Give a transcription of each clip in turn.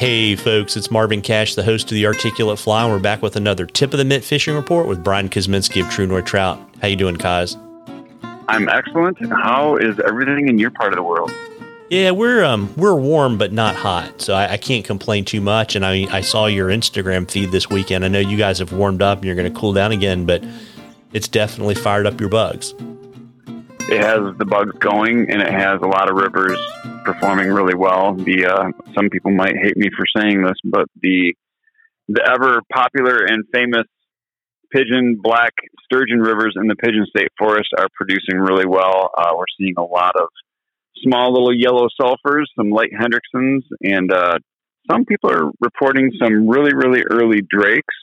Hey folks, it's Marvin Cash, the host of the Articulate Fly, and we're back with another tip of the mitt fishing report with Brian Kozminski of True North Trout. How you doing, Koz? I'm excellent. How is everything in your part of the world? Yeah, we're um we're warm but not hot, so I, I can't complain too much. And I I saw your Instagram feed this weekend. I know you guys have warmed up and you're going to cool down again, but it's definitely fired up your bugs. It has the bugs going, and it has a lot of rivers performing really well. The uh, some people might hate me for saying this, but the the ever popular and famous pigeon black sturgeon rivers in the Pigeon State Forest are producing really well. Uh, we're seeing a lot of small little yellow sulfurs, some light Hendricksons, and uh, some people are reporting some really really early drakes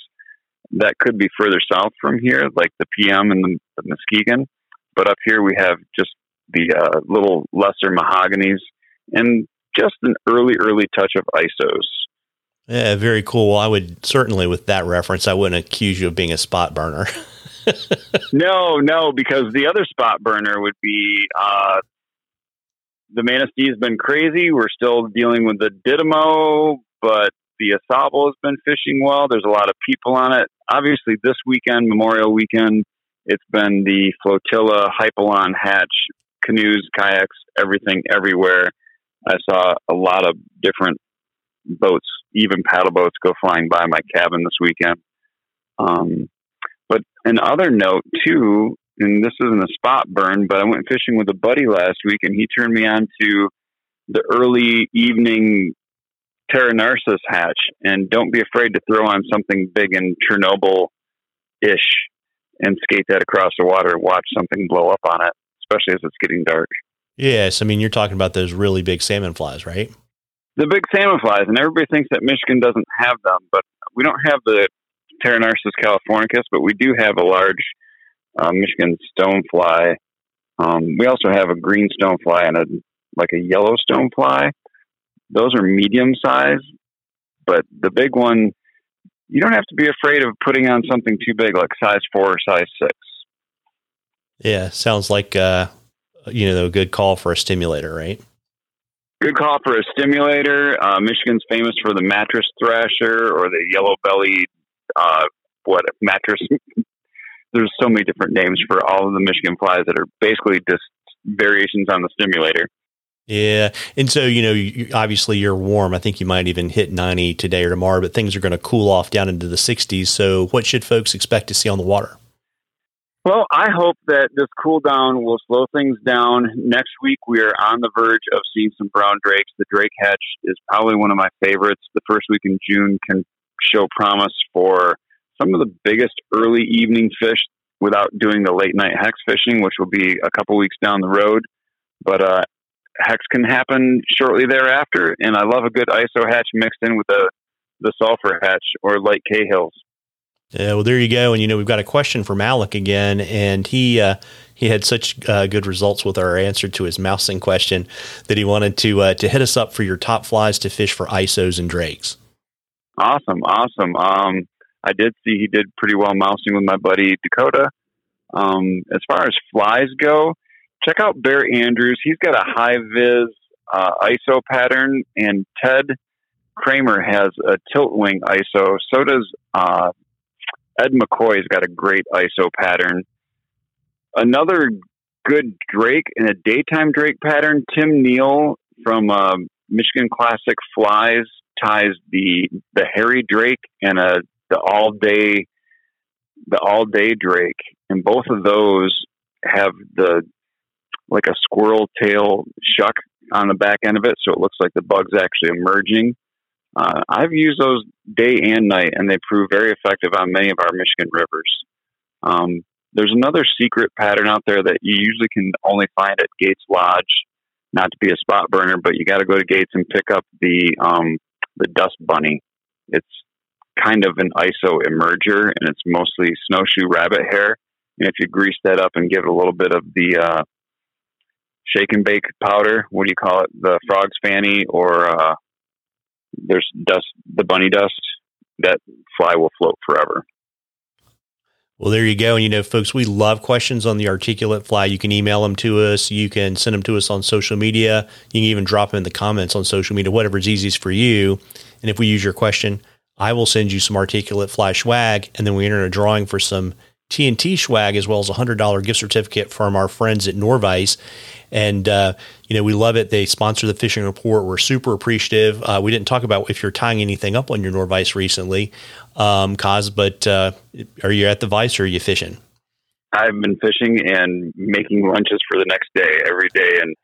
that could be further south from here, like the PM and the, the Muskegon. But up here we have just the uh, little lesser mahoganies and just an early, early touch of ISOs. Yeah, very cool. Well, I would certainly, with that reference, I wouldn't accuse you of being a spot burner. no, no, because the other spot burner would be uh, the Manistee has been crazy. We're still dealing with the Didymo, but the AuSable has been fishing well. There's a lot of people on it. Obviously, this weekend, Memorial Weekend, it's been the flotilla, Hypalon, hatch, canoes, kayaks, everything, everywhere. I saw a lot of different boats, even paddle boats, go flying by my cabin this weekend. Um, but another note too, and this isn't a spot burn, but I went fishing with a buddy last week, and he turned me on to the early evening Pteronarcys hatch. And don't be afraid to throw on something big and Chernobyl ish and skate that across the water and watch something blow up on it, especially as it's getting dark. Yes, I mean you're talking about those really big salmon flies, right? The big salmon flies, and everybody thinks that Michigan doesn't have them, but we don't have the Pteronarcys californicus, but we do have a large uh, Michigan stonefly. Um, we also have a green stonefly and a like a yellow stonefly. Those are medium size, but the big one, you don't have to be afraid of putting on something too big, like size four or size six. Yeah, sounds like uh, you know, a good call for a stimulator, right? Good call for a stimulator. Uh, Michigan's famous for the mattress thrasher or the yellow bellied, uh, what mattress. There's so many different names for all of the Michigan flies that are basically just variations on the stimulator. Yeah, and so you know, you, obviously you're warm. I think you might even hit 90 today or tomorrow, but things are going to cool off down into the 60s. So, what should folks expect to see on the water? Well, I hope that this cool down will slow things down. Next week, we are on the verge of seeing some brown drakes. The drake hatch is probably one of my favorites. The first week in June can show promise for some of the biggest early evening fish without doing the late night hex fishing, which will be a couple weeks down the road. But uh, hex can happen shortly thereafter, and I love a good ISO hatch mixed in with the the sulfur hatch or light Cahills. Yeah, well, there you go. And you know, we've got a question from Alec again, and he uh, he had such uh, good results with our answer to his mousing question that he wanted to uh, to hit us up for your top flies to fish for isos and drakes. Awesome, awesome. Um, I did see he did pretty well mousing with my buddy Dakota. Um, as far as flies go, check out Bear Andrews. He's got a high vis uh, ISO pattern, and Ted Kraimer has a tilt wing ISO. So does uh, Ed McCoy's got a great ISO pattern. Another good Drake in a daytime Drake pattern, Tim Neal from uh, Michigan Classic Flies ties the the hairy Drake and a the all day the all day Drake, and both of those have the like a squirrel tail shuck on the back end of it, so it looks like the bug's actually emerging. Uh, I've used those day and night, and they prove very effective on many of our Michigan rivers. Um, there's another secret pattern out there that you usually can only find at Gates Lodge. Not to be a spot burner, but you got to go to Gates and pick up the um, the dust bunny. It's kind of an ISO emerger, and it's mostly snowshoe rabbit hair. And if you grease that up and give it a little bit of the uh, shake and bake powder, what do you call it? The frog's fanny or uh, there's dust, the bunny dust, that fly will float forever. Well, there you go. And you know, folks, we love questions on the articulate fly. You can email them to us. You can send them to us on social media. You can even drop them in the comments on social media, whatever's easiest for you. And if we use your question, I will send you some articulate fly swag, and then we enter a drawing for some TNT swag as well as a hundred dollar gift certificate from our friends at Norvise. And uh, you know we love it. They sponsor the fishing report. We're super appreciative. Uh, we didn't talk about if you're tying anything up on your Norvise recently, um, Koz, but uh, are you at the Vise or are you fishing? I've been fishing and making lunches for the next day every day. And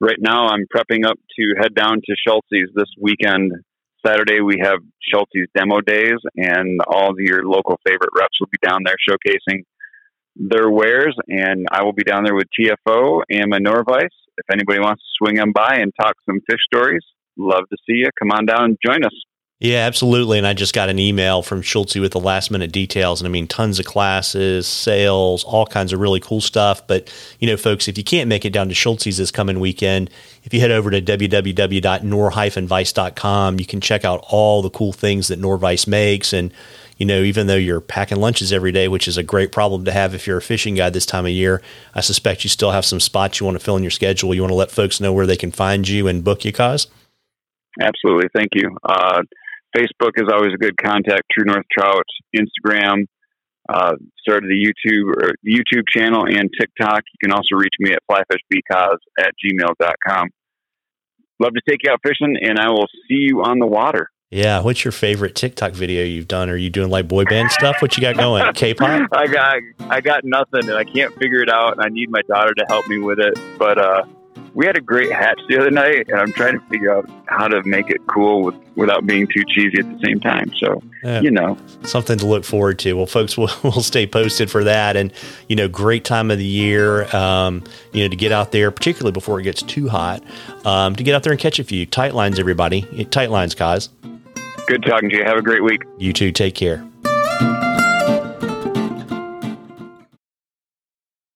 right now I'm prepping up to head down to Schultz's this weekend. Saturday we have Schultz's demo days, and all your local favorite reps will be down there showcasing their wares. And I will be down there with TFO and my Norvise. If anybody wants to swing on by and talk some fish stories, love to see you. Come on down and join us. Yeah, absolutely. And I just got an email from Schultz with the last minute details. And I mean, tons of classes, sales, all kinds of really cool stuff. But, you know, folks, if you can't make it down to Schultz's this coming weekend, if you head over to www.nor-vise.com, you can check out all the cool things that Norvise makes. And, you know, even though you're packing lunches every day, which is a great problem to have if you're a fishing guy this time of year, I suspect you still have some spots you want to fill in your schedule. You want to let folks know where they can find you and book you, Koz? Absolutely. Thank you. Uh, Facebook is always a good contact. True North Trout, Instagram, uh, started the YouTube or YouTube channel and TikTok. You can also reach me at flyfishbkoz at gmail.com. Love to take you out fishing, and I will see you on the water. Yeah, what's your favorite TikTok video you've done? Are you doing like boy band stuff? What you got going? K-pop? I got I got nothing, and I can't figure it out. And I need my daughter to help me with it. But uh, we had a great hatch the other night, and I'm trying to figure out how to make it cool with, without being too cheesy at the same time. So, yeah, you know, something to look forward to. Well, folks, we'll, we'll stay posted for that. And, you know, great time of the year, um, you know, to get out there, particularly before it gets too hot, um, to get out there and catch a few. Tight lines, everybody. Tight lines, guys. Good talking to you. Have a great week. You too. Take care.